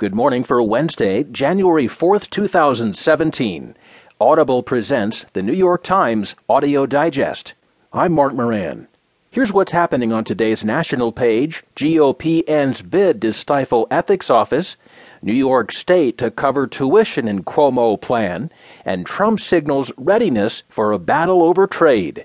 Good morning for Wednesday, January 4th, 2017. Audible presents the New York Times Audio Digest. I'm Mark Moran. Here's what's happening on today's national page GOP ends bid to stifle ethics office, New York State to cover tuition in Cuomo plan, and Trump signals readiness for a battle over trade.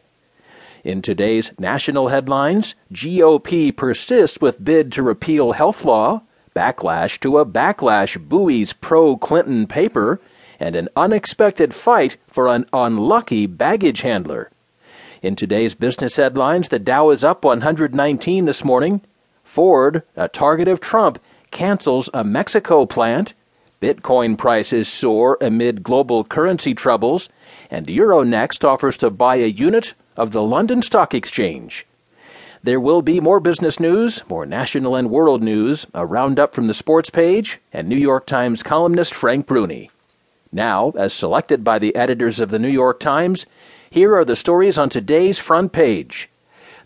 In today's national headlines, GOP persists with bid to repeal health law, backlash to a backlash buoys pro Clinton paper, and an unexpected fight for an unlucky baggage handler. In today's business headlines, the Dow is up 119 this morning. Ford, a target of Trump, cancels a Mexico plant. Bitcoin prices soar amid global currency troubles. And Euronext offers to buy a unit of the London Stock Exchange. There will be more business news, more national and world news, a roundup from the sports page, and New York Times columnist Frank Bruni. Now, as selected by the editors of the New York Times, here are the stories on today's front page.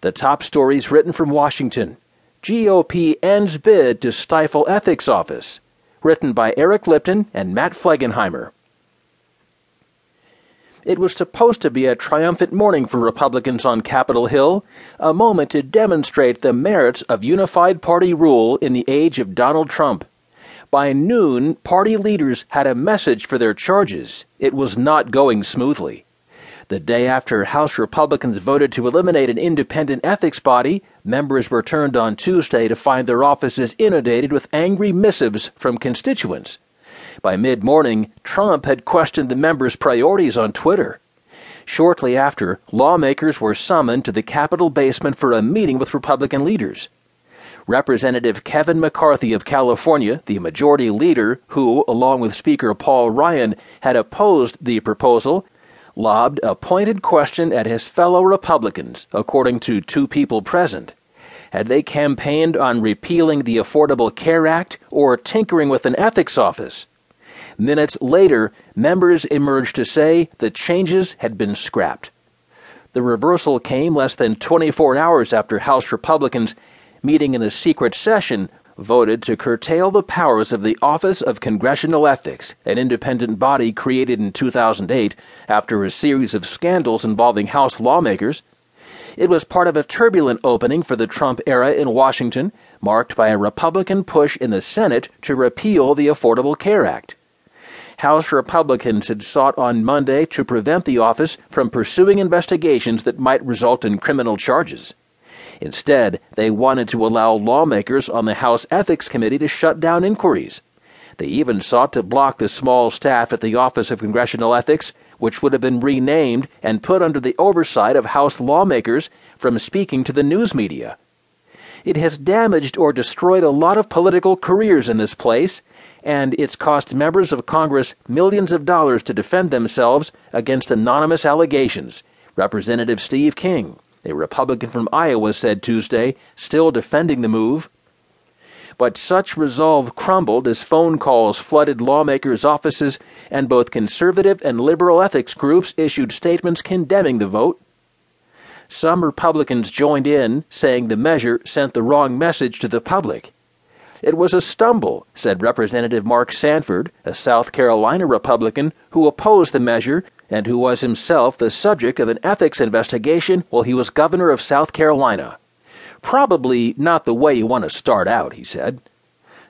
The top stories written from Washington GOP ends bid to stifle ethics office. Written by Eric Lipton and Matt Flegenheimer. It was supposed to be a triumphant morning for Republicans on Capitol Hill, a moment to demonstrate the merits of unified party rule in the age of Donald Trump. By noon, party leaders had a message for their charges. It was not going smoothly. The day after House Republicans voted to eliminate an independent ethics body, members returned on Tuesday to find their offices inundated with angry missives from constituents. By mid morning, Trump had questioned the members' priorities on Twitter. Shortly after, lawmakers were summoned to the Capitol basement for a meeting with Republican leaders. Representative Kevin McCarthy of California, the majority leader who, along with Speaker Paul Ryan, had opposed the proposal, lobbed a pointed question at his fellow Republicans, according to two people present. Had they campaigned on repealing the Affordable Care Act or tinkering with an ethics office? Minutes later, members emerged to say the changes had been scrapped. The reversal came less than 24 hours after House Republicans, meeting in a secret session, voted to curtail the powers of the Office of Congressional Ethics, an independent body created in 2008 after a series of scandals involving House lawmakers. It was part of a turbulent opening for the Trump era in Washington, marked by a Republican push in the Senate to repeal the Affordable Care Act. House Republicans had sought on Monday to prevent the office from pursuing investigations that might result in criminal charges. Instead, they wanted to allow lawmakers on the House Ethics Committee to shut down inquiries. They even sought to block the small staff at the Office of Congressional Ethics, which would have been renamed and put under the oversight of House lawmakers, from speaking to the news media. It has damaged or destroyed a lot of political careers in this place, and it's cost members of Congress millions of dollars to defend themselves against anonymous allegations. Representative Steve King, a Republican from Iowa, said Tuesday, still defending the move. But such resolve crumbled as phone calls flooded lawmakers' offices, and both conservative and liberal ethics groups issued statements condemning the vote. Some Republicans joined in, saying the measure sent the wrong message to the public. It was a stumble, said Representative Mark Sanford, a South Carolina Republican who opposed the measure and who was himself the subject of an ethics investigation while he was governor of South Carolina. Probably not the way you want to start out, he said.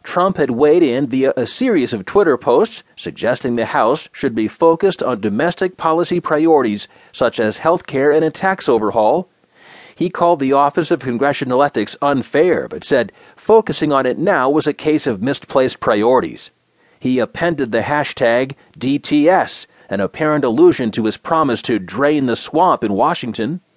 Trump had weighed in via a series of Twitter posts suggesting the House should be focused on domestic policy priorities such as health care and a tax overhaul, he called the Office of Congressional Ethics unfair, but said focusing on it now was a case of misplaced priorities. He appended the hashtag DTS, an apparent allusion to his promise to drain the swamp in Washington.